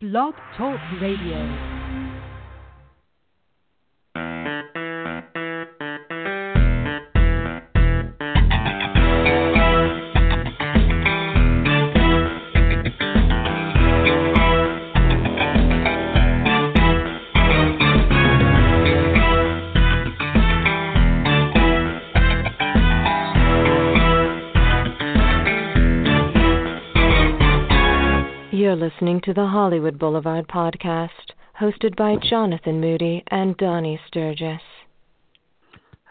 Blog Talk Radio. Listening to the Hollywood Boulevard podcast, hosted by Jonathan Moody and Donnie Sturges.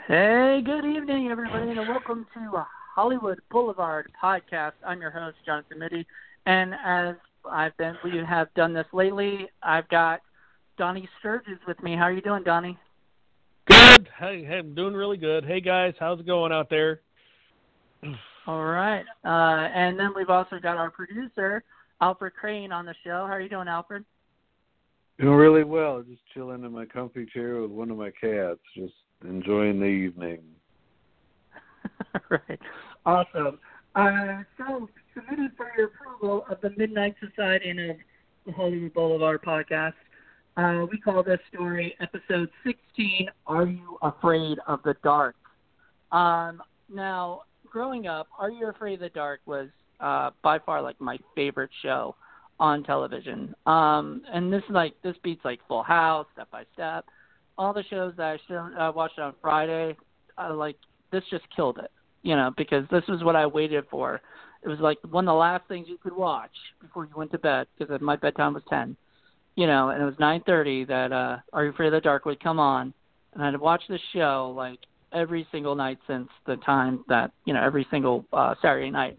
Hey, good evening, everybody, and welcome to Hollywood Boulevard podcast. I'm your host, Jonathan Moody, and as I've been, we have done this lately. I've got Donnie Sturges with me. How are you doing, Donnie? Good. Hey, hey, I'm doing really good. Hey guys, how's it going out there? All right, uh, and then we've also got our producer. Alfred Crane on the show. How are you doing, Alfred? Doing really well. Just chilling in my comfy chair with one of my cats, just enjoying the evening. right. Awesome. Uh, so, submitted for your approval of the Midnight Society and of the Hollywood Boulevard podcast. Uh, we call this story episode 16 Are You Afraid of the Dark? Um, now, growing up, Are You Afraid of the Dark was uh, by far like my favorite show on television. Um, and this is like this beats like Full House, Step by Step, all the shows that I show, uh, watched on Friday. Uh, like this just killed it, you know, because this was what I waited for. It was like one of the last things you could watch before you went to bed because my bedtime was ten, you know, and it was nine thirty that uh, Are You Afraid of the Dark would come on, and I'd watch the show like every single night since the time that you know every single uh, Saturday night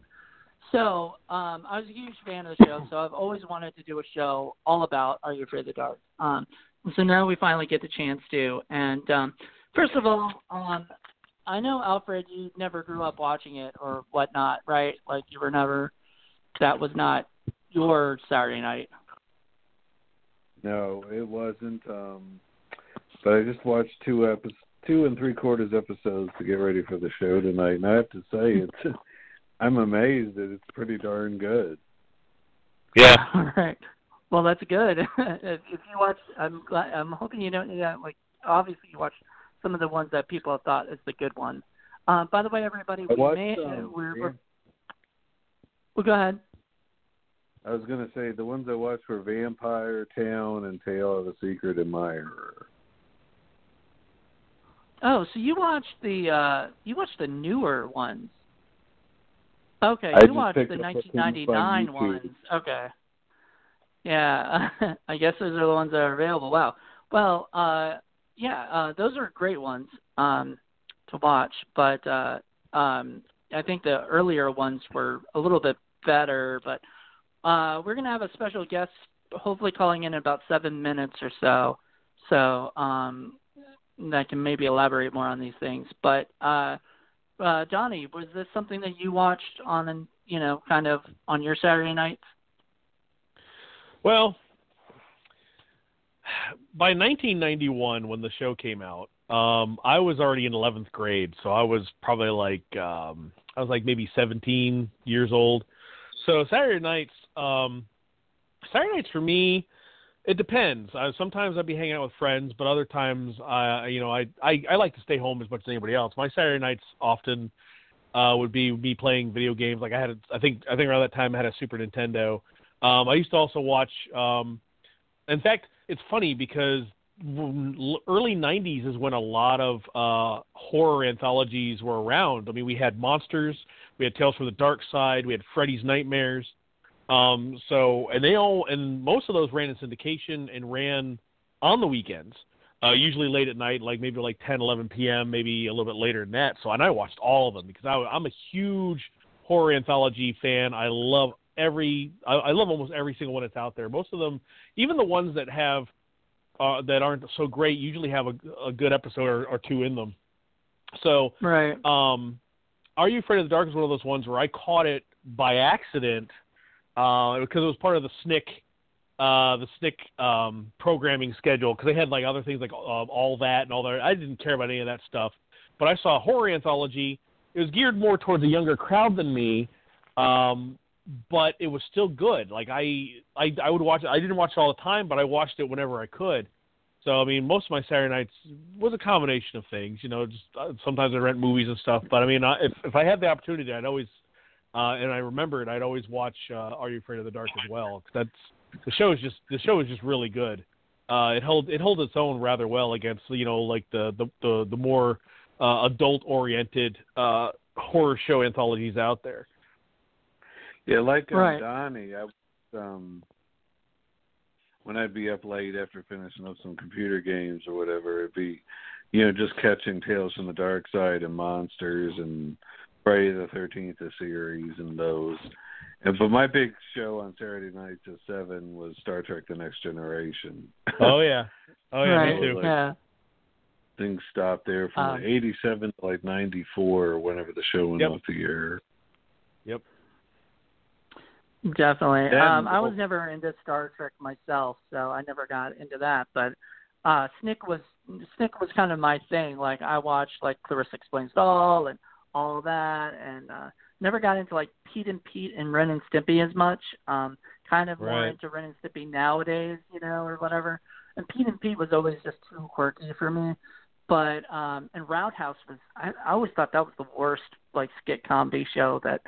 so um, I was a huge fan of the show, so I've always wanted to do a show all about Are You Afraid of the Dark? Um, so now we finally get the chance to. And um, first of all, um, I know Alfred, you never grew up watching it or whatnot, right? Like you were never. That was not your Saturday night. No, it wasn't. Um, but I just watched two episodes, two and three quarters episodes to get ready for the show tonight, and I have to say it's I'm amazed that it's pretty darn good. Yeah. All right. Well, that's good. if, if you watch, I'm glad. I'm hoping you don't. Yeah, like obviously you watch some of the ones that people have thought is the good ones. Uh, by the way, everybody, we watched, may, um, we're, yeah. we're. Well, go ahead. I was going to say the ones I watched were Vampire Town and Tale of a Secret Admirer. Oh, so you watched the uh you watched the newer ones. Okay, I you watched the up 1999 on ones. Okay. Yeah, I guess those are the ones that are available. Wow. Well, uh, yeah, uh, those are great ones um, to watch, but uh, um, I think the earlier ones were a little bit better. But uh, we're gonna have a special guest, hopefully calling in, in about seven minutes or so, so um, that can maybe elaborate more on these things. But uh, uh, Donnie, was this something that you watched on, you know, kind of on your Saturday nights? Well, by 1991, when the show came out, um, I was already in 11th grade, so I was probably like um, I was like maybe 17 years old. So Saturday nights, um, Saturday nights for me, it depends. I, sometimes I'd be hanging out with friends, but other times, I, you know, I, I I like to stay home as much as anybody else. My Saturday nights often uh, would be me playing video games. Like I had, a, I think, I think around that time I had a Super Nintendo. Um, I used to also watch. Um, in fact, it's funny because early '90s is when a lot of uh, horror anthologies were around. I mean, we had Monsters, we had Tales from the Dark Side, we had Freddy's Nightmares. Um, so, and they all, and most of those ran in syndication and ran on the weekends, uh, usually late at night, like maybe like 10, 11 p.m., maybe a little bit later than that. So, and I watched all of them because I, I'm a huge horror anthology fan. I love every, I, I love almost every single one that's out there. Most of them, even the ones that have, uh, that aren't so great, usually have a, a good episode or, or two in them. So, Right. um, Are You Afraid of the Dark is one of those ones where I caught it by accident uh, because it was part of the SNICK, uh, the SNICK um, programming schedule. Because they had like other things like uh, all that and all that. I didn't care about any of that stuff, but I saw a horror anthology. It was geared more towards a younger crowd than me, um, but it was still good. Like I, I, I would watch it. I didn't watch it all the time, but I watched it whenever I could. So I mean, most of my Saturday nights was a combination of things. You know, just uh, sometimes I rent movies and stuff. But I mean, I, if if I had the opportunity, I'd always, uh, and I remember it, I'd always watch uh, Are You Afraid of the Dark as well. Cause that's the show is just the show is just really good. Uh, it holds it holds its own rather well against you know like the the the, the more uh, adult oriented uh, horror show anthologies out there. Yeah, like um, Right. Donnie, I was, um when I'd be up late after finishing up some computer games or whatever, it'd be you know, just catching Tales from the Dark Side and Monsters and Friday the thirteenth the series and those. And but my big show on Saturday nights at seven was Star Trek the Next Generation. Oh yeah, oh yeah, right. me too. Like- Yeah. Things stopped there from Um, eighty seven to like ninety four or whenever the show went Yep. off the air. Yep. Definitely. Yeah, um, I was well- never into Star Trek myself, so I never got into that. But uh Snick was Snick was kind of my thing. Like I watched like Clarissa Explains It All and all of that, and uh never got into like Pete and Pete and Ren and Stimpy as much. Um, kind of more into Ren and Stimpy nowadays, you know, or whatever. And Pete and Pete was always just too quirky for me. But um and Roundhouse was I, I always thought that was the worst like skit comedy show that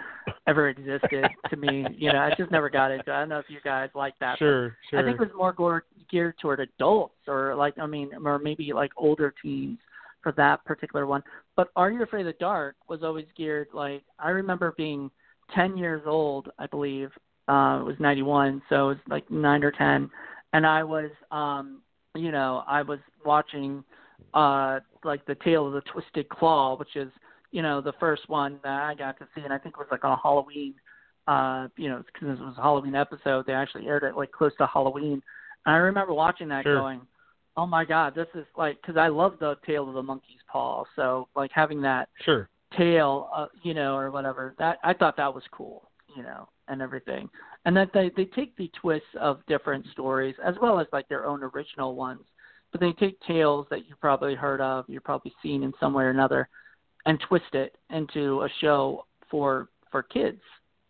ever existed to me. You know, I just never got into it. I don't know if you guys like that. Sure, sure. I think it was more gore- geared toward adults or like I mean or maybe like older teens for that particular one. But Are You Afraid of the Dark was always geared like I remember being ten years old, I believe. Uh it was ninety one, so it was like nine or ten. And I was um you know, I was watching uh like the Tale of the Twisted Claw, which is, you know, the first one that I got to see and I think it was like on Halloween uh, you know, because it was a Halloween episode, they actually aired it like close to Halloween. And I remember watching that Sure. going, "Oh my God, this is like," because I love the Tale of the Monkey's Paw. So like having that sure. tail, uh, you know, or whatever, that I thought that was cool, you know, and everything. And that they they take the twists of different stories as well as like their own original ones, but they take tales that you've probably heard of, you've probably seen in some way or another, and twist it into a show for for kids,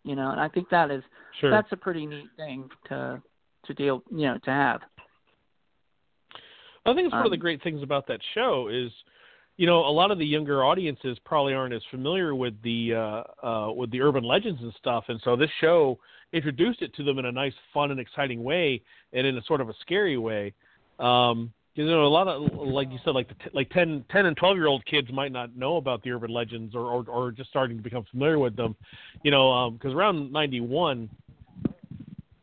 you know. And I think that is Sure. that's a pretty neat thing to to deal, you know, to have. I think it's one of the Um, great things about that show is, you know, a lot of the younger audiences probably aren't as familiar with the uh, uh, with the urban legends and stuff, and so this show introduced it to them in a nice, fun, and exciting way, and in a sort of a scary way. Um, you know, a lot of like you said, like the t- like 10, 10 and twelve year old kids might not know about the urban legends or or, or just starting to become familiar with them. You know, because around ninety one,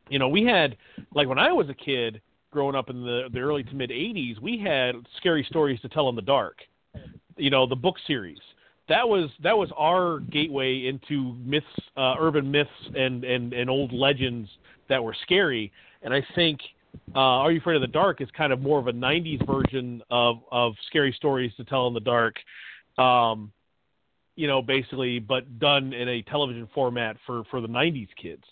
you know, we had like when I was a kid growing up in the the early to mid 80s, we had scary stories to tell in the dark. You know, the book series. That was that was our gateway into myths, uh, urban myths, and, and and old legends that were scary. And I think uh, Are You Afraid of the Dark is kind of more of a '90s version of of scary stories to tell in the dark. Um, you know, basically, but done in a television format for for the '90s kids.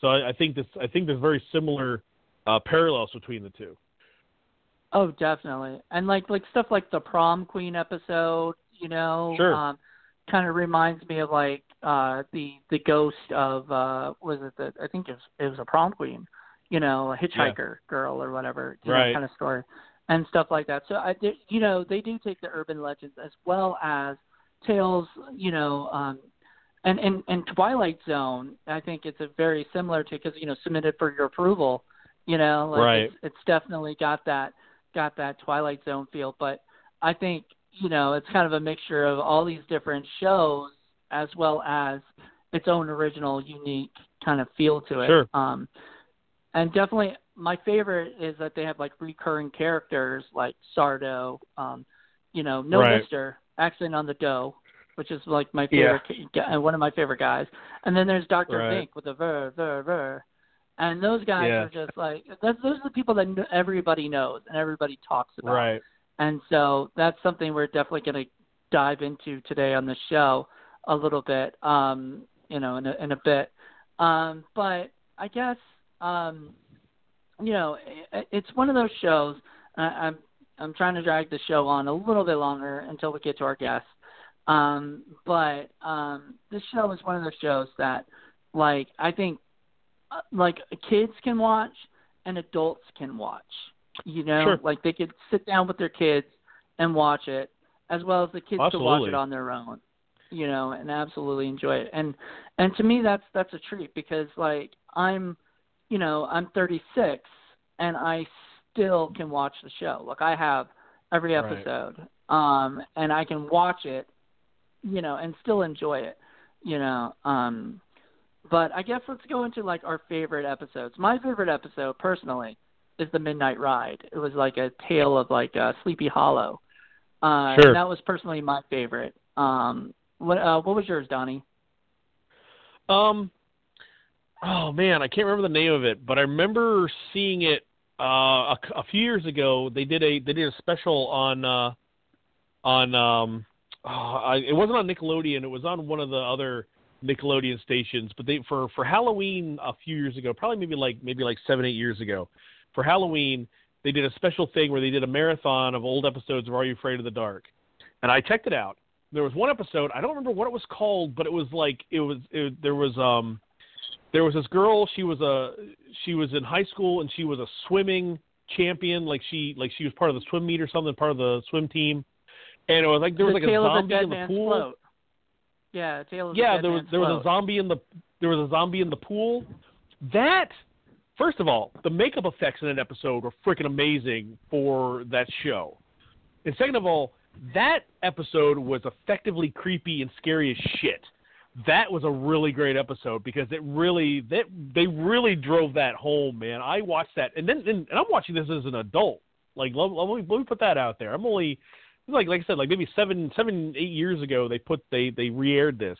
So I, I think this I think there's very similar uh, parallels between the two. Oh, definitely. And like like stuff like the prom queen episode, you know, Sure. um kind of reminds me of like uh the the ghost of uh was it the I think it was it was a prom queen, you know, a hitchhiker girl or whatever, you know, Right. kind of story and stuff like that. So I you know, they do take the urban legends as well as tales, you know, um and and and Twilight Zone, I think it's a very similar to because you know submitted for your approval, you know, like Right. it's, it's definitely got that got that Twilight Zone feel. But I think you know it's kind of a mixture of all these different shows as well as its own original, unique kind of feel to it. Sure. Um, and definitely my favorite is that they have like recurring characters like Sardo, um, you know, no Right. Mister, accent on the dough, which is like my favorite, yeah. one of my favorite guys. And then there's Doctor Right. Vink with the ver ver ver, and those guys Yeah. are just like that's, those are the people that everybody knows and everybody talks about. Right. And so that's something we're definitely going to dive into today on the show a little bit, um, you know, in a, in a bit. Um, but I guess, um, you know, it, it's one of those shows. I, I'm I'm trying to drag the show on a little bit longer until we get to our guests. Um, but um, this show is one of those shows that, like, I think like kids can watch and adults can watch. You know, Sure. like they could sit down with their kids and watch it, as well as the kids could watch it on their own. You know, and absolutely enjoy it. And and to me, that's that's a treat because like I'm, you know, I'm 36 and I still can watch the show. Like I have every Right. episode, um, and I can watch it, you know, and still enjoy it. You know, um, but I guess let's go into like our favorite episodes. My favorite episode, personally, is the Midnight Ride. It was like a tale of like uh, Sleepy Hollow. Uh, Sure. and that was personally my favorite. Um, what uh, what was yours, Donnie? Um, oh man, I can't remember the name of it, but I remember seeing it uh, a, a few years ago. They did a they did a special on uh, on um, oh, I, it wasn't on Nickelodeon. It was on one of the other Nickelodeon stations. But they for for Halloween a few years ago, probably maybe like maybe like seven eight years ago, for Halloween they did a special thing where they did a marathon of old episodes of Are You Afraid of the Dark, and I checked it out. There was one episode I don't remember what it was called, but it was like it was it, there was um there was this girl she was a she was in high school and she was a swimming champion like she like she was part of the swim meet or something part of the swim team and it was like there was the like a zombie in the pool float. Yeah, tale of yeah there was there was a zombie in the there was a zombie in the pool. That first of all the makeup effects in that episode were freaking amazing for that show. And second of all that episode was effectively creepy and scary as shit. That was a really great episode because it really that they really drove that home man. I watched that. And then and, and i'm watching this as an adult. Like let, let, me, let me put that out there. I'm only like like i said like maybe seven seven eight years ago they put they they re-aired this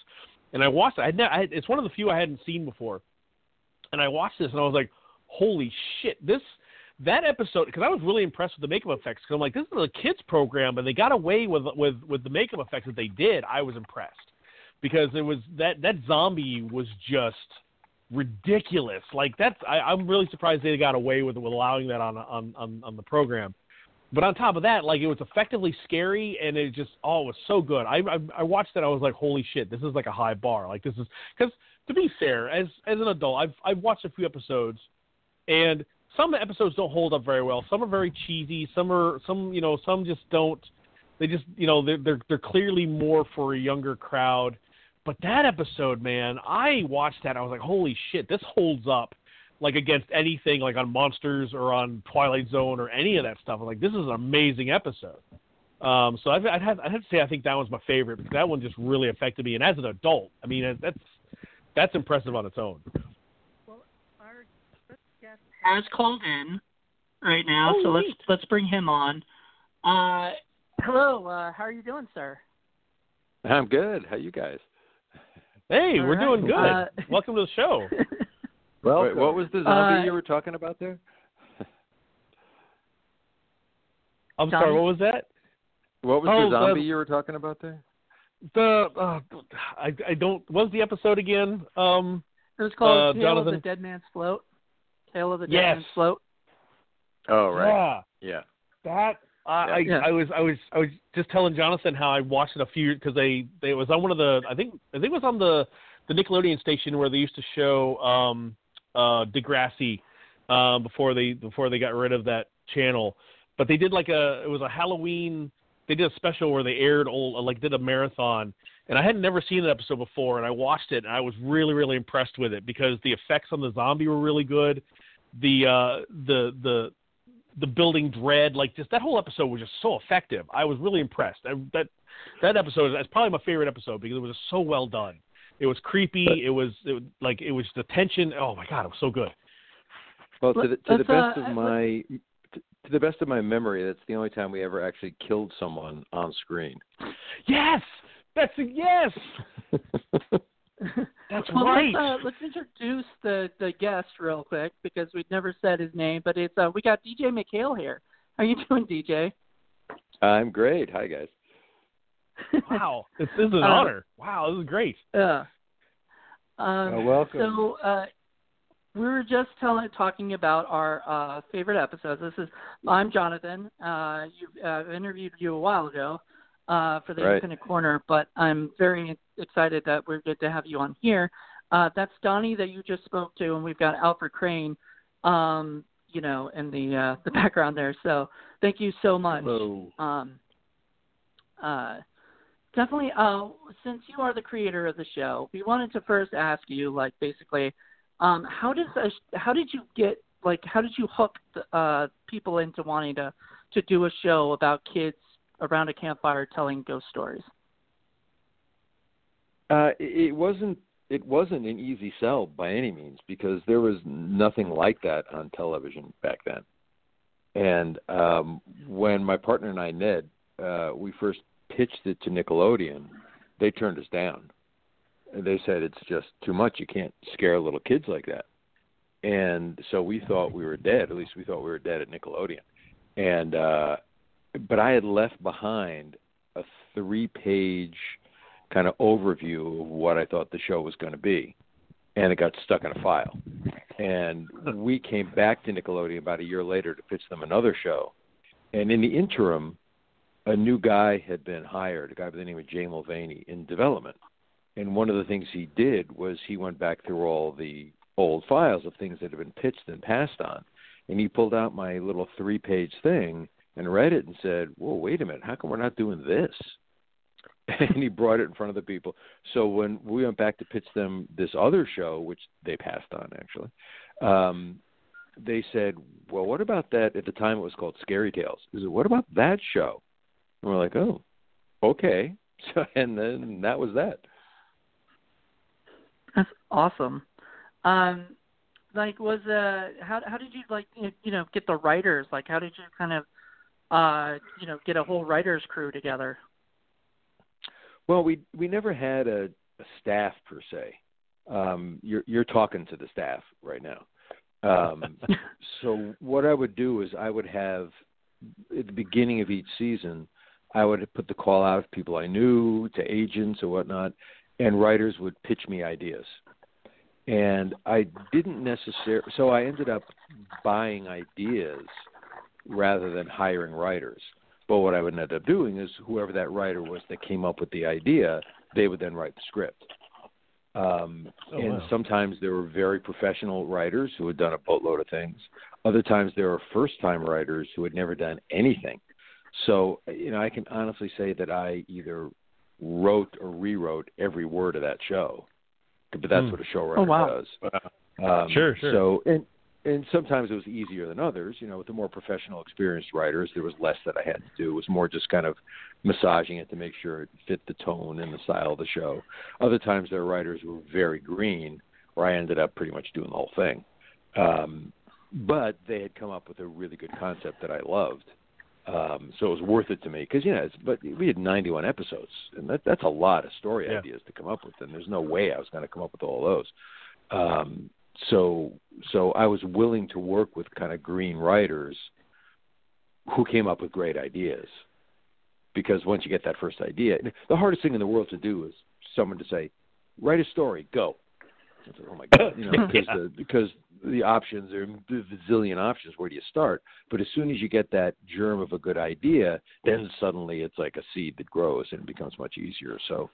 and i watched it i, ne- I it's one of the few i hadn't seen before and i watched this and i was like holy shit this that episode because I was really impressed with the makeup effects because I'm like this is a kids program and they got away with with with the makeup effects that they did. I was impressed because it was that that zombie was just ridiculous. Like that's I, I'm really surprised they got away with with allowing that on on on, on the program. But on top of that, like it was effectively scary and it just oh it was so good. I, I I watched that I was like holy shit this is like a high bar. Like this is because to be fair as as an adult I've I've watched a few episodes and some episodes don't hold up very well. Some are very cheesy. Some are some you know some just don't. They just you know they're they're they're clearly more for a younger crowd. But that episode, man, I watched that. I was like, holy shit, this holds up like against anything like on Monsters or on Twilight Zone or any of that stuff. I'm like, this is an amazing episode. Um, so I'd, I'd have I'd have to say I think that one's my favorite because that one just really affected me. And as an adult, I mean that's that's impressive on its own. Well, our guest has called in right now, Oh, so let's neat. let's bring him on. Uh, hello, uh, how are you doing, sir? I'm good. How you guys? Hey, All we're right. doing good. Uh, Welcome to the show. Wait, what was the zombie Uh, you were talking about there? I'm Johnny? sorry, what was that? What was Oh, the zombie the- you were talking about there? The uh, I I don't what was the episode again? Um It was called Uh, Tale of the Dead Man's Float. Tale of the Dead Yes. Man's Float. Oh, right. yeah, Yeah. that I, I Yeah. I was I was I was just telling Jonathan how I watched it a few because they they it was on one of the I think I think it was on the the Nickelodeon station where they used to show um uh Degrassi um before they before they got rid of that channel. But they did like a it was a Halloween they did a special where they aired old like did a marathon and I had never seen an episode before and I watched it and I was really really impressed with it because the effects on the zombie were really good. The uh the the the building dread like just that whole episode was just so effective. I was really impressed. I, that that episode is probably my favorite episode because it was so well done. It was creepy. It was it, like it was the tension. Oh my god, it was so good. Well, to the, to the best uh, of my to, to the best of my memory, that's the only time we ever actually killed someone on screen. Yes, that's a yes. That's well, right. Let's, uh, let's introduce the the guest real quick because we've never said his name, but it's uh, we got DJ MacHale here. How you doing, DJ? I'm great. Hi guys. Wow, this, this is an Uh, honor. Wow, this is great. Yeah. Um, Well, welcome. So uh, we were just telling, talking about our uh, favorite episodes. This is I'm Jonathan. Uh, you, uh, I've interviewed you a while ago uh, for the Right. Independent Corner, but I'm very excited that we're good to have you on here. Uh, that's Donnie that you just spoke to, and we've got Alfred Crane, um, you know, in the uh, the background there. So thank you so much. Hello. Um, uh, definitely. Uh, since you are the creator of the show, we wanted to first ask you, like, basically, um, how does a, how did you get like how did you hook the, uh, people into wanting to to do a show about kids around a campfire telling ghost stories? Uh, it wasn't it wasn't an easy sell by any means because there was nothing like that on television back then. And um, when my partner and I, Ned, uh, we first pitched it to Nickelodeon, they turned us down. They said it's just too much. You can't scare little kids like that. And so we thought we were dead. At least we thought we were dead at Nickelodeon. And uh, but I had left behind a three-page kind of overview of what I thought the show was going to be, and it got stuck in a file. And we came back to Nickelodeon about a year later to pitch them another show, and in the interim, a new guy had been hired, a guy by the name of Jay Mulvaney, in development. And one of the things he did was he went back through all the old files of things that had been pitched and passed on, and he pulled out my little three-page thing and read it and said, "Whoa, wait a minute! How come we're not doing this?" and he brought it in front of the people. So when we went back to pitch them this other show, which they passed on actually, um, they said, "Well, what about that?" At the time, it was called Scary Tales. He said, "What about that show?" And we're like, "Oh, okay." So and then that was that. That's awesome. Um, like, was uh, how how did you like you know get the writers? Like, how did you kind of uh, you know get a whole writers crew together? Well, we we never had a, a staff per se. Um, you're you're talking to the staff right now. Um, so what I would do is I would have at the beginning of each season, I would put the call out of people I knew to agents or whatnot, and writers would pitch me ideas. And I didn't necessarily, so I ended up buying ideas rather than hiring writers. But what I would end up doing is whoever that writer was that came up with the idea, they would then write the script. Um, Oh, and wow. sometimes there were very professional writers who had done a boatload of things. Other times there were first time writers who had never done anything. So, you know, I can honestly say that I either wrote or rewrote every word of that show. But that's Hmm. what a showrunner Oh, wow. does. Um, Sure, sure. So, and and sometimes it was easier than others. You know, with the more professional, experienced writers, there was less that I had to do. It was more just kind of massaging it to make sure it fit the tone and the style of the show. Other times, their writers were very green, where I ended up pretty much doing the whole thing. Um, but they had come up with a really good concept that I loved. Um, so it was worth it to me because you know, it's, but we had 91 episodes, and that, that's a lot of story Yeah. ideas to come up with, and there's no way I was going to come up with all those. Um, so so I was willing to work with kind of green writers who came up with great ideas. Because once you get that first idea, the hardest thing in the world to do is someone to say, "Write a story, go." I said, oh my god, you know, because the, because the options are a zillion options. Where do you start? But as soon as you get that germ of a good idea, then suddenly it's like a seed that grows and it becomes much easier. So,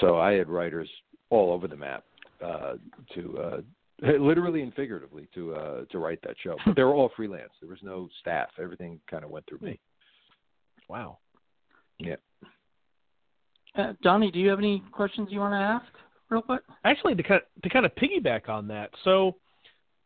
so I had writers all over the map uh, to uh, literally and figuratively to uh, to write that show. But they were all freelance. There was no staff. Everything kind of went through me. Wow. Yeah. Uh, Donnie, do you have any questions you want to ask, real quick? Actually, to kind of, to kind of piggyback on that, so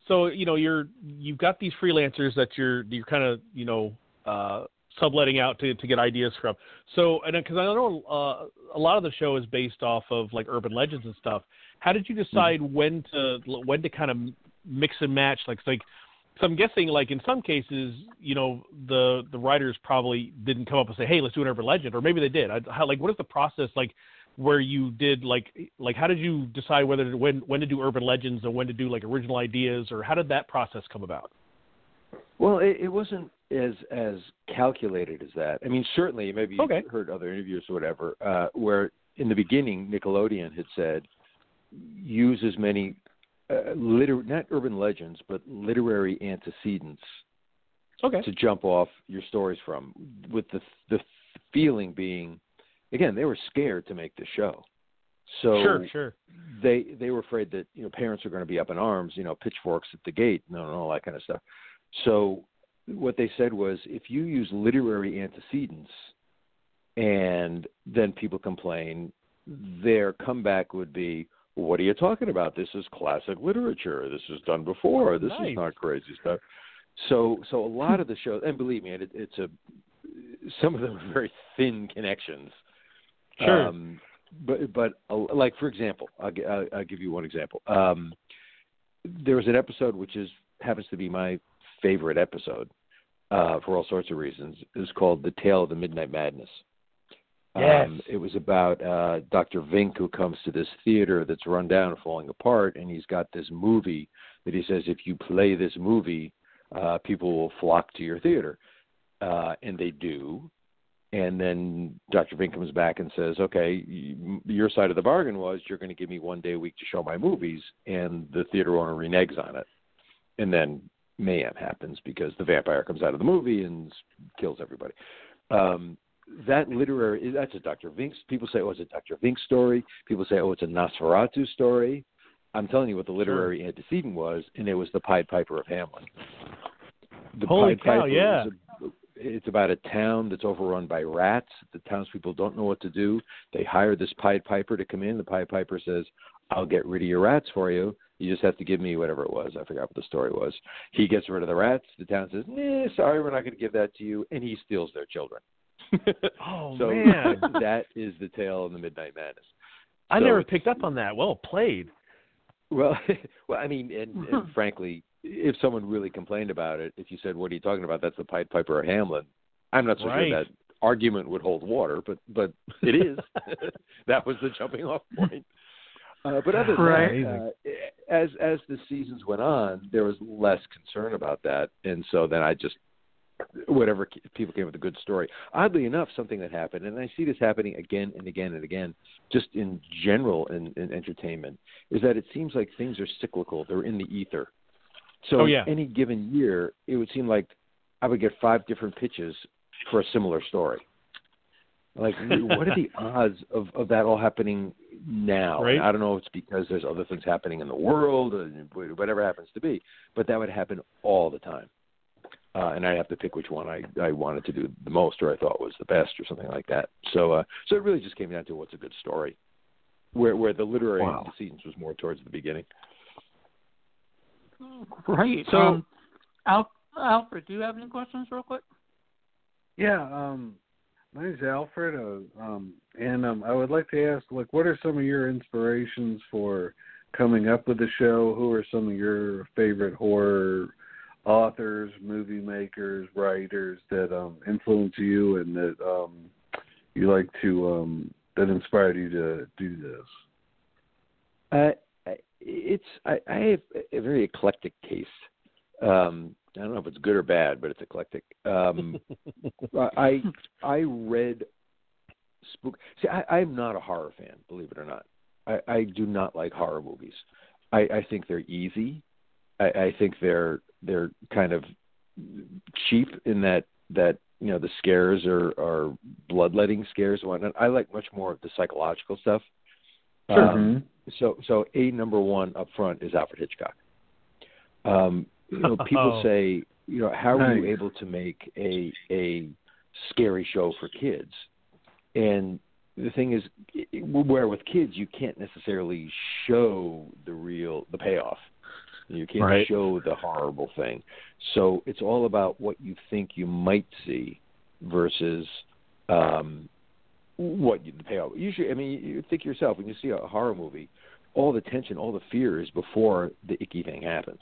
so you know you're you've got these freelancers that you're you're kind of you know uh, subletting out to to get ideas from. So and because I know uh, a lot of the show is based off of like urban legends and stuff. How did you decide when to when to kind of mix and match? Like, like so I'm guessing like in some cases, you know, the the writers probably didn't come up and say, "Hey, let's do an urban legend," or maybe they did. I, how, like, what is the process like where you did like like how did you decide whether to, when when to do urban legends and when to do like original ideas, or how did that process come about? Well, it, it wasn't as as calculated as that. I mean, certainly, maybe you've Okay. heard other interviews or whatever, uh, where in the beginning Nickelodeon had said use as many uh, liter- not urban legends, but literary antecedents Okay. to jump off your stories from. With the the feeling being, again, they were scared to make the show, So sure, sure. they they were afraid that you know parents are going to be up in arms, you know, pitchforks at the gate, and all that kind of stuff. So what they said was, if you use literary antecedents, and then people complain, their comeback would be, "What are you talking about? This is classic literature. This was done before. This Nice. is not crazy stuff." So so a lot of the shows, and believe me, it, it's a some of them are very thin connections. Sure. Um, but but uh, like for example, I'll, I'll, I'll give you one example. Um, there was an episode which is happens to be my favorite episode uh, for all sorts of reasons. It was called "The Tale of the Midnight Madness." Yes. Um, it was about uh, Dr. Vink who comes to this theater that's run down falling apart, and he's got this movie that he says if you play this movie, uh, people will flock to your theater, uh, and they do. And then Dr. Vink comes back and says, "Okay, your side of the bargain was you're going to give me one day a week to show my movies," and the theater owner reneges on it, and then mayhem happens because the vampire comes out of the movie and kills everybody. Um, that literary that's a Dr. Vink. People say, "Oh, it's a Dr. Vink story." People say, "Oh, it's a Nosferatu story." I'm telling you what the literary antecedent was, and it was the Pied Piper of Hamelin. The Holy Pied cow, Piper yeah. a- it's about a town that's overrun by rats. The townspeople don't know what to do. They hire this Pied Piper to come in. The Pied Piper says, "I'll get rid of your rats for you. You just have to give me whatever it was. I forgot what the story was." He gets rid of the rats. The town says, "Nah, sorry, we're not going to give that to you," and he steals their children. Oh so man, that is the tale of the Midnight Madness. I so never picked up on that. Well played. Well, well, I mean, and, and frankly, if someone really complained about it, if you said, "What are you talking about?" That's the Pied Piper of Hamlin. I'm not so Right. sure that argument would hold water, but but it is. that was the jumping off point. Uh, but other than Right. that, uh, as as the seasons went on, there was less concern about that, and so then I just whatever people came with a good story. Oddly enough, something that happened, and I see this happening again and again and again, just in general in, in entertainment, is that it seems like things are cyclical. They're in the ether. So Oh, yeah. any given year, it would seem like I would get five different pitches for a similar story. Like, what are the odds of, of that all happening now? Right. I don't know if it's because there's other things happening in the world, or whatever happens to be, but that would happen all the time. Uh, and I'd have to pick which one I, I wanted to do the most, or I thought was the best, or something like that. So, uh, so it really just came down to what's a good story, where where the literary Wow. antecedents was more towards the beginning. Great. So- um, Al- Alfred, do you have any questions, real quick? Yeah, um, my name's Alfred, uh, um, and um, I would like to ask, like, what are some of your inspirations for coming up with the show? Who are some of your favorite horror authors, movie makers, writers that um, influence you and that um, you like to um, that inspired you to do this? Uh, it's I, I have a very eclectic taste. Um, I don't know if it's good or bad, but it's eclectic. Um, I I read spook. See, I, I'm not a horror fan, believe it or not. I, I do not like horror movies. I, I think they're easy. I, I think they're they're kind of cheap in that that you know the scares are are bloodletting scares and whatnot. I like much more of the psychological stuff. Um, so so a number one up front is Alfred Hitchcock. Um, you know, people Oh. say, you know, how are you able to make a a scary show for kids? And the thing is, where with kids you can't necessarily show the real the payoff. You can't Right. show the horrible thing. So it's all about what you think you might see versus um, what you, the payoff. Usually, I mean, you think yourself when you see a horror movie, all the tension, all the fear is before the icky thing happens.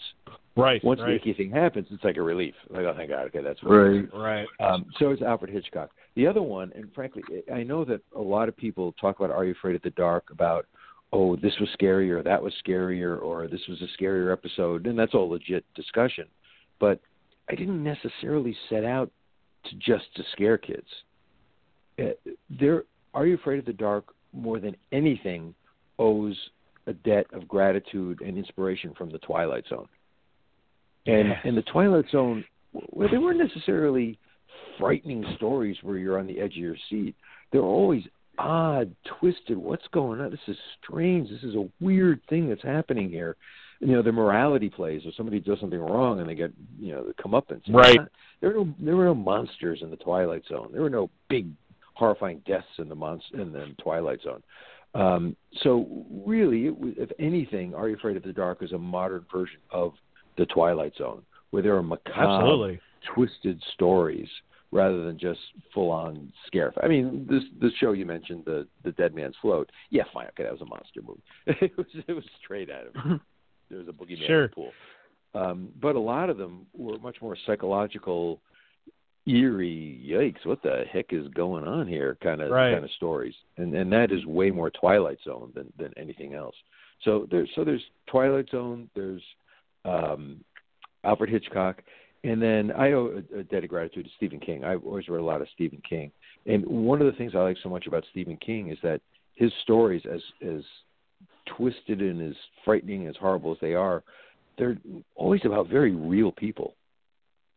Right. Once right. the icky thing happens, it's like a relief. Like, oh, thank God, okay, that's. Right. Right. Um, so is Alfred Hitchcock. The other one, and frankly, I know that a lot of people talk about Are You Afraid of the Dark? About, oh, this was scarier, that was scarier, or this was a scarier episode, and that's all legit discussion. But I didn't necessarily set out to just to scare kids. Uh, there, Are You Afraid of the Dark? More than anything, owes a debt of gratitude and inspiration from the Twilight Zone. And in the Twilight Zone, well, they weren't necessarily frightening stories where you're on the edge of your seat. They're always odd, twisted. What's going on? This is strange. This is a weird thing that's happening here. You know, the morality plays, or somebody does something wrong and they get, you know, come up and Right. There were no there were no monsters in the Twilight Zone. There were no big, horrifying deaths in the monster in the Twilight Zone. Um, so really, it was, if anything, Are You Afraid of the Dark is a modern version of the Twilight Zone, where there are macabre, Absolutely. twisted stories rather than just full on scare. I mean, this the show you mentioned, the the Dead Man's Float. Yeah, fine, okay, that was a monster movie. it was it was straight out of there was a boogeyman Sure. in the pool. Um, but a lot of them were much more psychological, eerie. Yikes! What the heck is going on here? Kind of Right. kind of stories, and and that is way more Twilight Zone than than anything else. So there's so there's Twilight Zone. There's um, Alfred Hitchcock, and then I owe a, a debt of gratitude to Stephen King. I've always read a lot of Stephen King, and one of the things I like so much about Stephen King is that his stories, as as twisted and as frightening, and as horrible as they are, they're always about very real people.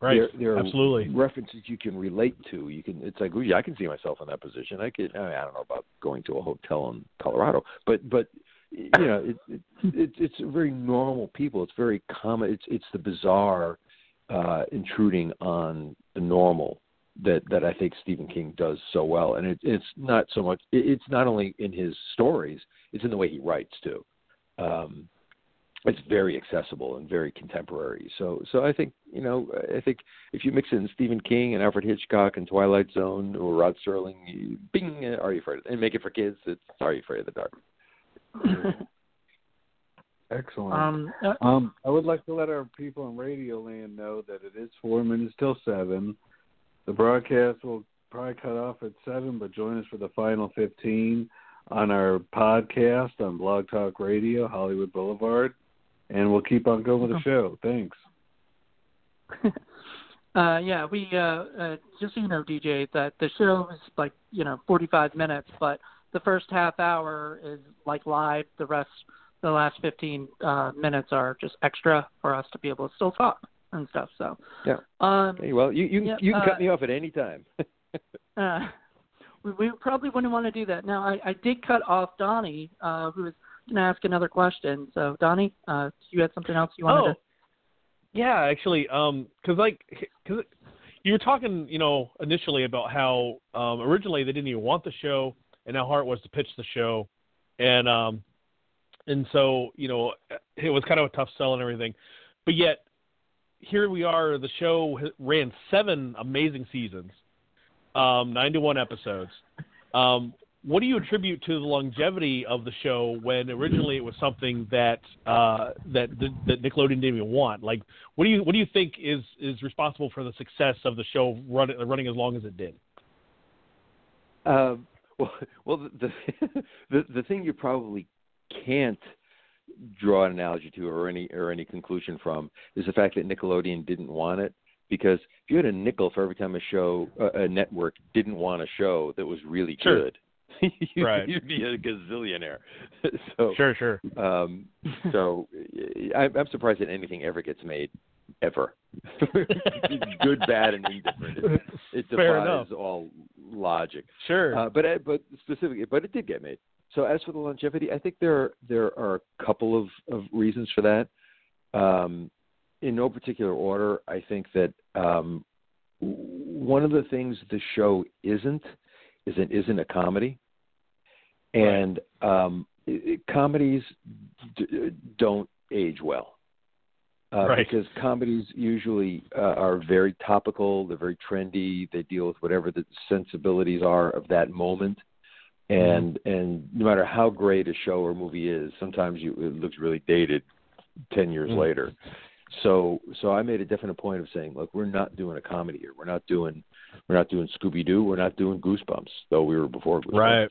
Right. They're, they're Absolutely. references you can relate to. You can. It's like, oh yeah, I can see myself in that position. I could. I, mean, I don't know about going to a hotel in Colorado, but but you know, it, it, it it's very normal people. It's very common. It's it's the bizarre uh, intruding on the normal that that I think Stephen King does so well. And it, it's not so much. It, it's not only in his stories. It's in the way he writes too. Um, it's very accessible and very contemporary. So, so I think you know, I think if you mix in Stephen King and Alfred Hitchcock and Twilight Zone or Rod Serling, you, bing, Are You Afraid of And make it for kids. It's Are You Afraid of the Dark? Excellent. um, uh, Um, I would like to let our people in Radio Land know that it is four minutes till seven. The broadcast will probably cut off at seven, but join us for the final fifteen on our podcast on Blog Talk Radio, Hollywood Boulevard, and we'll keep on going with the show. Thanks. uh, yeah, we uh, uh, just so you know, DJ, that the show is like you know 45 minutes, but the first half hour is like live. The rest, the last 15 uh, minutes are just extra for us to be able to still talk and stuff. So Yeah. um, Okay, well, you you, Yeah, you can uh, cut me off at any time. uh, we, we probably wouldn't want to do that. Now, I, I did cut off Donnie, uh, who was going to ask another question. So, Donnie, uh, you had something else you wanted to? oh, yeah, actually, um, because like, because you were talking, you know, initially about how um, originally they didn't even want the show, and how hard it was to pitch the show, and um, and so you know, it was kind of a tough sell and everything, but yet here we are. The show ran seven amazing seasons, um, ninety-one episodes. Um, what do you attribute to the longevity of the show when originally it was something that uh, that that Nickelodeon didn't even want? Like, what do you what do you think is is responsible for the success of the show running running as long as it did? Um, well, well, the the the thing you probably can't draw an analogy to or any or any conclusion from is the fact that Nickelodeon didn't want it. Because if you had a nickel for every time a show, uh, a network didn't want a show that was really Sure. good, you'd, Right. you'd be a gazillionaire. so, Sure, sure. um, so I, I'm surprised that anything ever gets made, ever. good, bad, and indifferent. It, it Fair defies all logic. Sure. Uh, but uh, but specifically, but it did get made. So as for the longevity, I think there are, there are a couple of, of reasons for that. Um, in no particular order, I think that um, one of the things the show isn't is it isn't a comedy, and um, i i- comedies d- don't age well. Uh, Right. Because comedies usually uh, are very topical, they're very trendy, they deal with whatever the sensibilities are of that moment, and and no matter how great a show or movie is, sometimes you it looks really dated ten years Mhm. later. So so I made a definite point of saying, look, we're not doing a comedy here. We're not doing we're not doing Scooby Doo. We're not doing Goosebumps, though we were before Goosebumps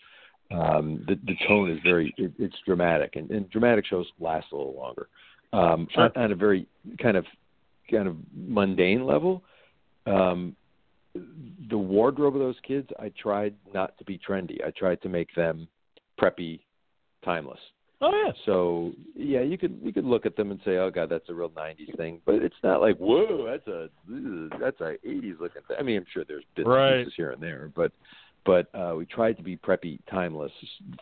right. um, the the tone is very it, it's dramatic and, and dramatic shows last a little longer um, Sure. on, on a very kind of kind of mundane level um, the wardrobe of those kids I tried not to be trendy I tried to make them preppy timeless Oh yeah. so yeah you could you could look at them and say oh god that's a real 90s thing but it's not like whoa that's a that's a 80s looking thing I mean I'm sure there's bits Right. pieces here and there but but uh, we tried to be preppy, timeless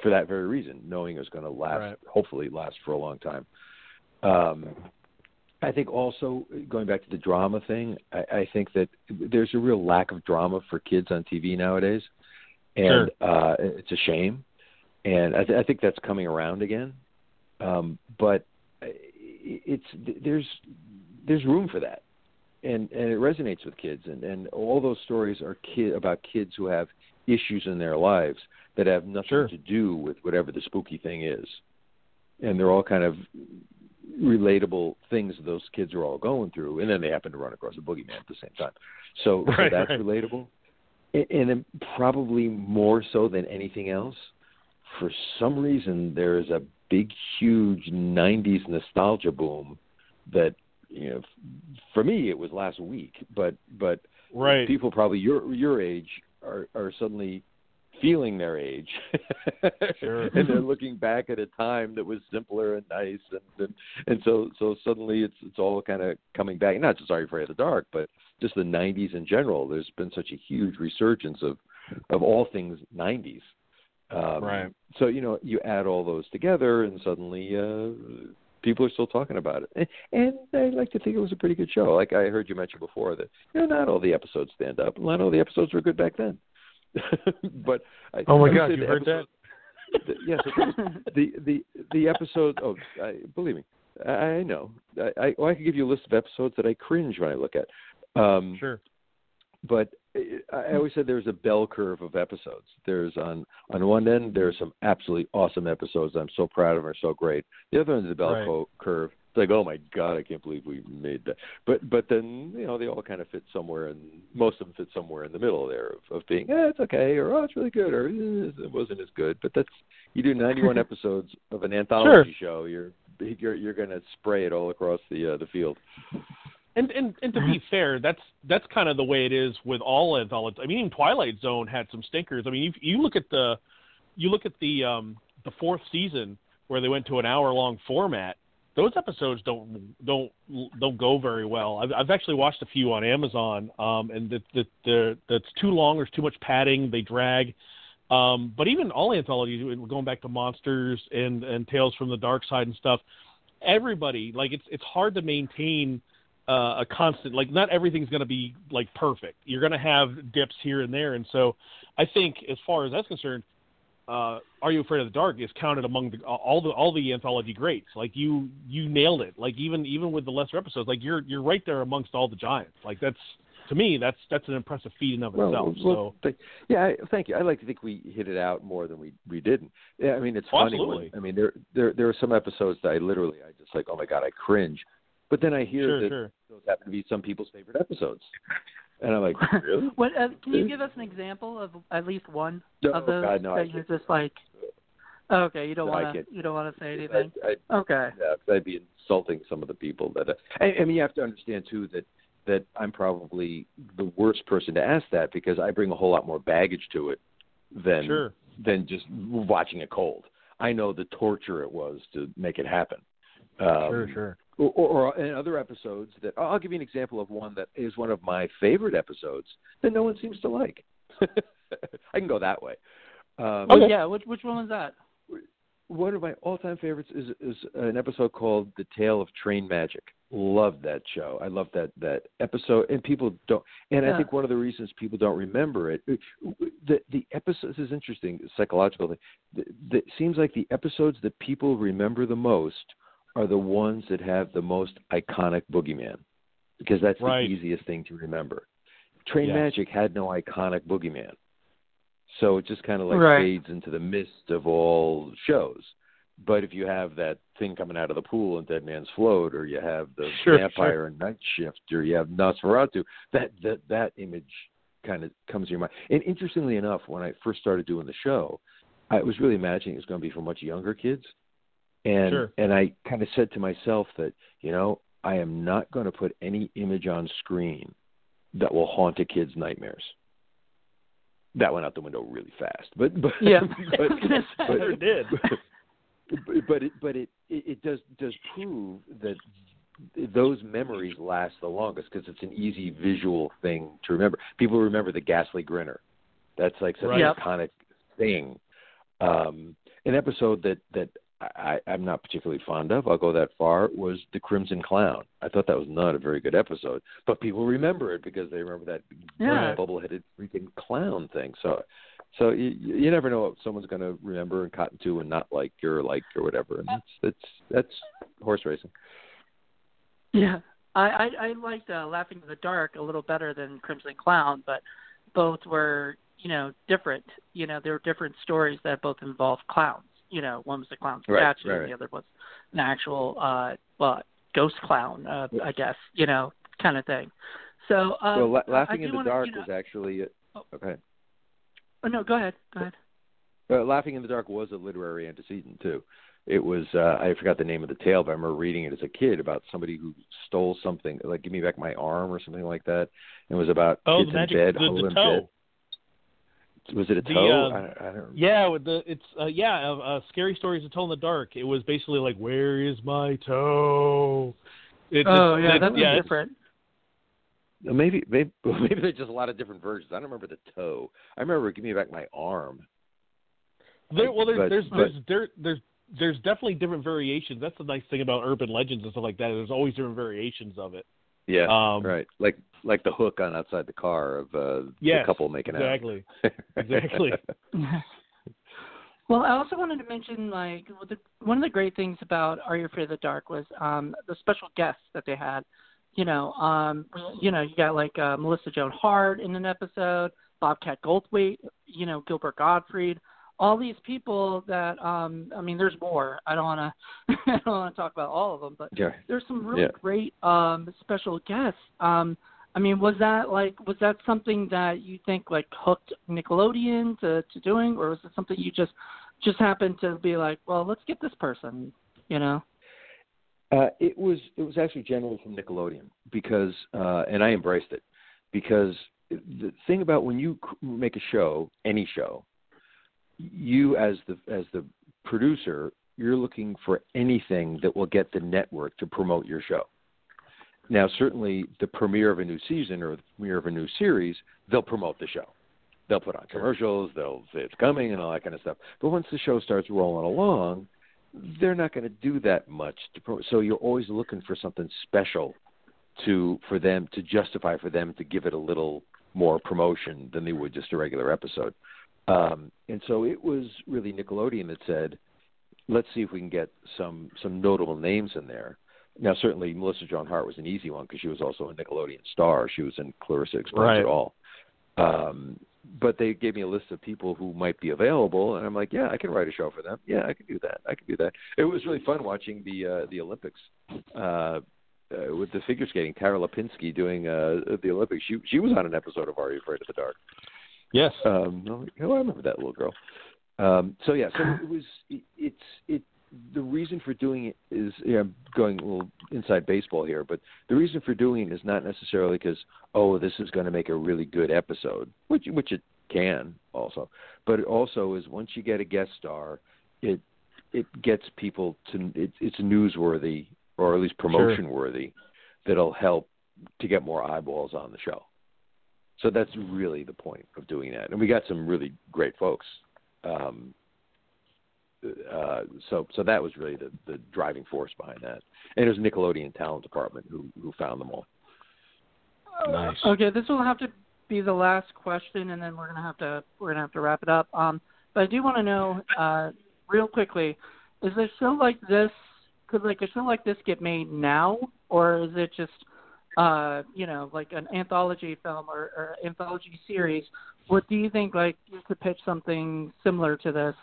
for that very reason, knowing it was going to last, Right. hopefully last for a long time. Um, I think also going back to the drama thing, I, I think that there's a real lack of drama for kids on TV nowadays, and uh, it's a shame. And I, th- I think that's coming around again. Um, but it's there's there's room for that, and and it resonates with kids, and and all those stories are kid about kids who have issues in their lives that have nothing Sure. to do with whatever the spooky thing is, and they're all kind of relatable things those kids are all going through, and then they happen to run across a boogeyman at the same time. So, so that's right. relatable, and, and then probably more so than anything else. For some reason, there is a big, huge '90s nostalgia boom that you know. For me, it was last week, but but Right. people probably your your age are are suddenly feeling their age. Sure. and they're looking back at a time that was simpler and nice and and, and so so suddenly it's it's all kind of coming back. Not just sorry for the dark but just the 90s in general there's been such a huge resurgence of of all things 90s um, Right. so you know you add all those together and suddenly uh people are still talking about it. And, and i like to think it was a pretty good show. Like i heard you mention before that you know not all the episodes stand up. Not all the episodes were good back then but I, Oh my I God, you heard that? the, yes the the the episode oh I, believe me I, I know I, I well, I could give you a list of episodes that I cringe when I look at um Sure. but I always said there's a bell curve of episodes. There's on on one end there's some absolutely awesome episodes that I'm so proud of are so great. The other end of the bell Right. co- curve, like oh my god I can't believe we made that. But but then you know they all kind of fit somewhere and most of them fit somewhere in the middle there of, of being eh, it's okay or oh it's really good or eh, it wasn't as good. But that's you do 91 episodes of an anthology show you're you're you're going to spray it all across the uh, the field. And and and to be fair, that's that's kind of the way it is with all anthologies. I mean, even Twilight Zone had some stinkers. I mean, you you look at the you look at the um the fourth season where they went to an hour long format. Those episodes don't don't don't go very well. I've I've actually watched a few on Amazon, um, and that the that's too long. There's too much padding. They drag. Um, but even all anthologies, going back to monsters and and Tales from the Dark Side and stuff, everybody like it's it's hard to maintain uh, a constant like not everything's going to be like perfect you're going to have dips here and there and so i think as far as that's concerned uh are you afraid of the dark is counted among the, all the all the anthology greats like you you nailed it like even even with the lesser episodes like you're you're right there amongst all the giants like that's to me that's that's an impressive feat in of itself well, th- yeah, I, thank you. I like to think we hit it out more than we we didn't. Yeah, I mean it's Oh, funny. When. I mean there there there are some episodes that I literally I just like oh my god I cringe, but then I hear sure that sure those happen to be some people's favorite episodes, and I'm like really? What, uh, can you give us an example of at least one No, of those God, no, I that you're just like? Okay, you don't No, want to. You don't want to say anything. I, I, Okay. yeah, 'cause I'd be insulting some of the people that. Uh, I, I mean, you have to understand too that that I'm probably the worst person to ask that because I bring a whole lot more baggage to it than sure than just watching it cold. I know the torture it was to make it happen. Um, sure sure Or, or, or in other episodes that I'll give you an example of one that is one of my favorite episodes that no one seems to like. I can go that way. Um, Oh yeah. Which which one was that? one of my all-time favorites is is an episode called "The Tale of Train Magic." Love that show. I love that that episode, and people don't. And I think one of the reasons people don't remember it, the the episode. This is interesting, psychological thing. The, the, it seems like the episodes that people remember the most are the ones that have the most iconic boogeyman, because that's Right. the easiest thing to remember. Train Yes. Magic had no iconic boogeyman. So it just kind of like Right. fades into the mist of all shows. But if you have that thing coming out of the pool in Dead Man's Float, or you have the Sure, vampire in Night Shift, or you have Nosferatu, that that that image kind of comes to your mind. And interestingly enough, when I first started doing the show, I was really imagining it was going to be for much younger kids, and Sure. and I kind of said to myself that you know I am not going to put any image on screen that will haunt a kid's nightmares. That went out the window really fast, but but Yeah. but, I was gonna say. but- Sure did. but but it but it it does does prove that those memories last the longest because it's an easy visual thing to remember. People remember the ghastly grinner, That's like such Right. an iconic thing. Um, an episode that that I, I'm not particularly fond of, I'll go that far, was the Crimson Clown. I thought that was not a very good episode, but people remember it because they remember that Yeah. bubble-headed freaking clown thing. So, so you, you never know what someone's going to remember and cotton to and not like or like or whatever. And that's that's that's horse racing. Yeah, I I, I liked uh, Laughing in the Dark a little better than Crimson Clown, but both were you know different. You know, there were different stories that both involved clowns. You know, one was a clown Right, statue, right, and right. the other was an actual uh well ghost clown, uh, I guess. You know, kind of thing. So uh, well, La- Laughing in the wanna, Dark you know, was actually Oh. okay. Oh no, go ahead. Go ahead. Uh, Laughing in the Dark was a literary antecedent too. It was uh, I forgot the name of the tale, but I remember reading it as a kid about somebody who stole something, like "Give me back my arm" or something like that. And it was about Oh, kids the magic, in bed, the, huddled the in toe. bed. Was it a The, toe? uh, I, I don't. Yeah, the it's uh, yeah, uh, uh, scary stories to tell in the dark. It was basically like, "Where is my toe?" It, Oh it's- yeah, it- that's yeah, different. Maybe maybe maybe there's just a lot of different versions. I don't remember the toe. I remember "Give me back my arm." There, well, there's But- there's but- there's there, there's there's definitely different variations. That's the nice thing about urban legends and stuff like that. There's always different variations of it. Yeah, Um, right. Like like the hook on outside the car of uh, Yes, the couple making exactly. out. Exactly. exactly. Well, I also wanted to mention like the, one of the great things about Are You Afraid of the Dark was um, the special guests that they had. You know, um, you know, you got like uh, Melissa Joan Hart in an episode, Bobcat Goldthwait, you know, Gilbert Gottfried, all these people that um, I mean, there's more. I don't want to, I don't want to talk about all of them, but yeah. there's some really Yeah. great um special guests. Um I mean, was that like was that something that you think like hooked Nickelodeon to to doing or was it something you just just happened to be like, well, let's get this person, you know? Uh, it was it was actually generally from Nickelodeon because uh, and I embraced it because the thing about when you make a show, any show, you as the as the producer, you're looking for anything that will get the network to promote your show. Now, certainly, the premiere of a new season or the premiere of a new series, they'll promote the show. They'll put on commercials, they'll say it's coming, and all that kind of stuff. But once the show starts rolling along, they're not going to do that much to pro- so you're always looking for something special to for them to justify for them to give it a little more promotion than they would just a regular episode um and so it was really nickelodeon that said let's see if we can get some some notable names in there now certainly melissa joan hart was an easy one because she was also a nickelodeon star she was in clarissa explains Right. it all um but they gave me a list of people who might be available, and I'm like, yeah, I can write a show for them. Yeah, I can do that. I can do that. It was really fun watching the uh, the Olympics uh, uh, with the figure skating. Tara Lipinski doing uh, the Olympics. She she was on an episode of Are You Afraid of the Dark? Yes. Um, oh, I remember that little girl. Um, so yeah, so it was. It, it's it. The reason for doing it is yeah, I'm going a little inside baseball here, but the reason for doing it is not necessarily because oh, this is going to make a really good episode, which which it can also, but it also is once you get a guest star, it it gets people to it, it's newsworthy or at least promotion worthy that'll help to get more eyeballs on the show. So that's really the point of doing that, and we got some really great folks. Um, uh, so so that was really the, the driving force behind that, and it was Nickelodeon talent department who who found them all. Nice. Okay, this will have to be the last question, and then we're gonna have to we're gonna have to wrap it up. Um, but I do want to know, uh, real quickly, is a show like this could like a show like this get made now, or is it just uh, you know like an anthology film or, or anthology series? What do you think? Like you could pitch something similar to this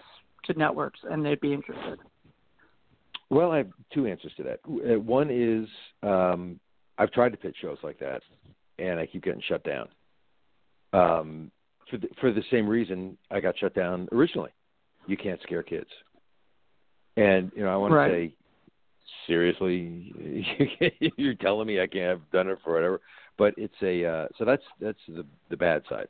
to networks, and they'd be interested. Well, I have two answers to that. Uh, One is um, I've tried to pitch shows like that, and I keep getting shut down. Um, for the, for the same reason I got shut down originally. You can't scare kids, and you know I want to say seriously, you're telling me I can't have done it for whatever. But it's a uh, so that's that's the the bad side.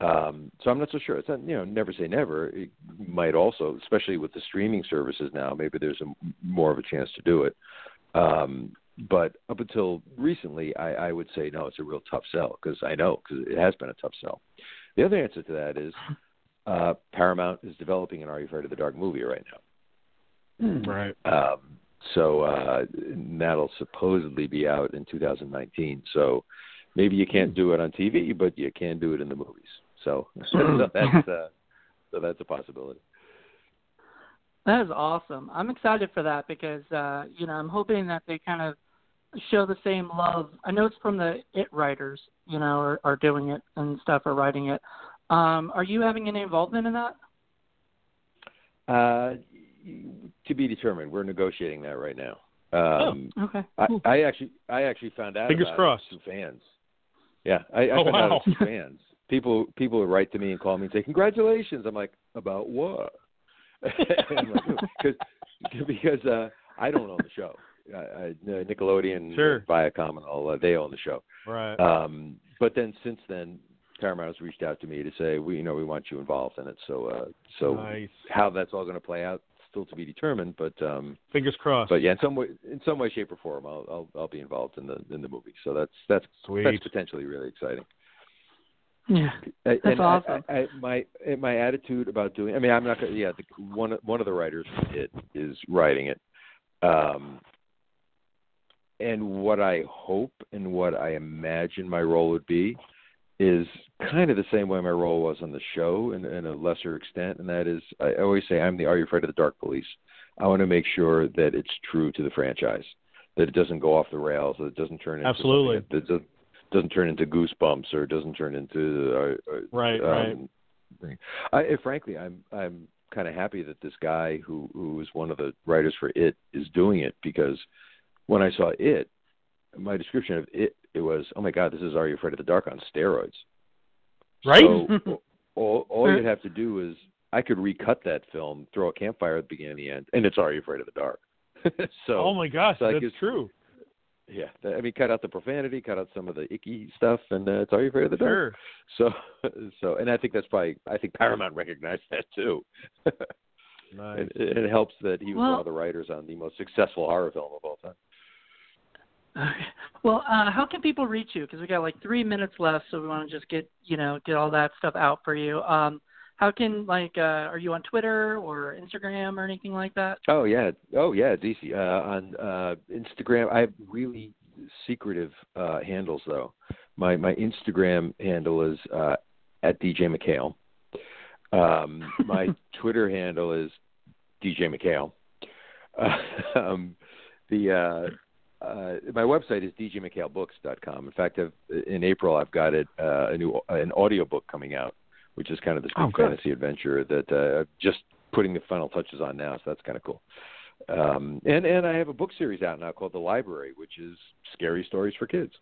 Um, so I'm not so sure. It's not, you know, never say never. It might also, especially with the streaming services now, maybe there's a, more of a chance to do it. Um, but up until recently, I, I would say no, it's a real tough sell because I know because it has been a tough sell. The other answer to that is uh, Paramount is developing an Are You Afraid of the Dark movie right now. Right. Um, so uh, that'll supposedly be out in 2019. So maybe you can't do it on TV, but you can do it in the movies. So, so that's uh, so that's a possibility. That is awesome. I'm excited for that because uh, you know I'm hoping that they kind of show the same love. I know it's from the It writers, you know, are, are doing it and stuff, or writing it. Um, are you having any involvement in that? Uh, to be determined. We're negotiating that right now. Um, oh, okay. I, I actually, I actually found out. Fingers about crossed. It fans. Yeah, I, I Oh, found wow. out it fans. People, people would write to me and call me and say, "Congratulations!" I'm like, "About what?" Like, Cause, because uh, I don't own the show. I, I, Nickelodeon, Sure. Viacom, and all uh, they own the show. Right. Um, but then since then, Paramount has reached out to me to say, we, you know, we want you involved in it. So, uh, so nice. how that's all going to play out still to be determined. But, um, Fingers crossed. but yeah, in some way, in some way, shape, or form, I'll, I'll, I'll be involved in the in the movie. So that's that's Sweet. that's potentially really exciting. Yeah. That's and awesome. I, I, my my attitude about doing. I mean, I'm not. gonna Yeah, the, one one of the writers from it is writing it. Um, and what I hope and what I imagine my role would be is kind of the same way my role was on the show in, in a lesser extent, and that is I always say I'm the Are You Afraid of the Dark Police. I want to make sure that it's true to the franchise, that it doesn't go off the rails, that it doesn't turn into Absolutely. that doesn't doesn't turn into goosebumps or doesn't turn into uh, uh, Right, right. um, thing. I, frankly, I'm I'm kind of happy that this guy who who is one of the writers for it is doing it because when I saw it, my description of it it was, oh my god, this is Are You Afraid of the Dark on steroids. Right? So all all you'd have to do is I could recut that film, throw a campfire at the beginning and the end, and it's Are You Afraid of the Dark. so oh my gosh, so that's true. yeah, I mean, cut out the profanity, cut out some of the icky stuff, and uh, it's Are You Afraid of the Dark. Sure. So, so, and I think that's probably I think Paramount recognized that too. Nice. it, it helps that he was Well- one of the writers on the most successful horror film of all time. Okay. Well, uh, how can people reach you? Because we got like three minutes left, so we want to just get you know get all that stuff out for you. Um, how can like uh, are you on Twitter or Instagram or anything like that? Oh yeah, oh yeah, DC. Uh, on uh, Instagram, I have really secretive uh, handles though. My my Instagram handle is uh, at DJ MacHale. Um, my Twitter handle is DJ MacHale. Uh, um, the uh, uh, my website is djmachaleBooks.com. In fact, I've, in April I've got it uh, a new an audio book coming out, which is kind of this big Oh, fantasy adventure that uh, I'm just putting the final touches on now. So that's kind of cool. Um, and and I have a book series out now called The Library, which is scary stories for kids.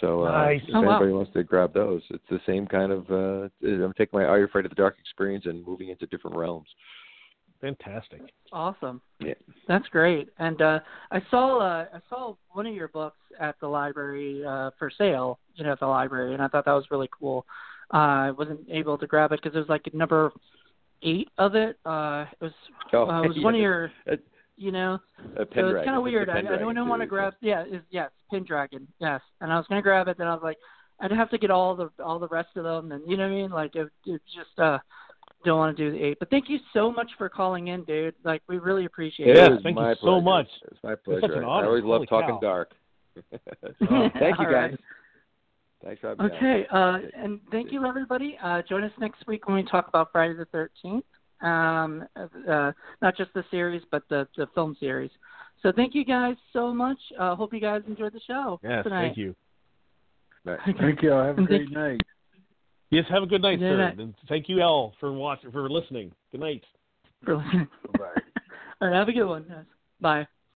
So uh, Nice. if Oh, wow. anybody wants to grab those, it's the same kind of. Uh, I'm taking my Are You Afraid of the Dark experience and moving into different realms. Fantastic. Awesome. Yeah. That's great. And uh, I saw uh, I saw one of your books at the library uh, for sale. You know, at the library, and I thought that was really cool. Uh, I wasn't able to grab it because it was like number eight of it. Uh, it was Oh, uh, it was one of your you know. So it's kind of weird. I, I don't want to series, grab. Yeah, is yes, Pendragon. Yes, and I was gonna grab it, then I was like, I'd have to get all the all the rest of them, and you know what I mean. Like it, it just uh don't want to do the eight. But thank you so much for calling in, dude. Like we really appreciate It Yeah, it. was thank you my so much. It's my It's pleasure. such an honor. I honor. always love Holy talking cow. dark. Oh, Thank you, all right. guys. Thanks for having me. Okay, uh, and thank you, everybody. Uh, join us next week when we talk about Friday the 13th. Um, uh, not just the series, but the, the film series. So thank you guys so much. Uh, hope you guys enjoyed the show Yes, tonight. thank you. Right. Thank you. Have a And great night. Yes, have a good night, Good sir. night. And thank you, L, for watching, for listening. Good night. For listening. Bye. All right, have a good one. Guys. Bye.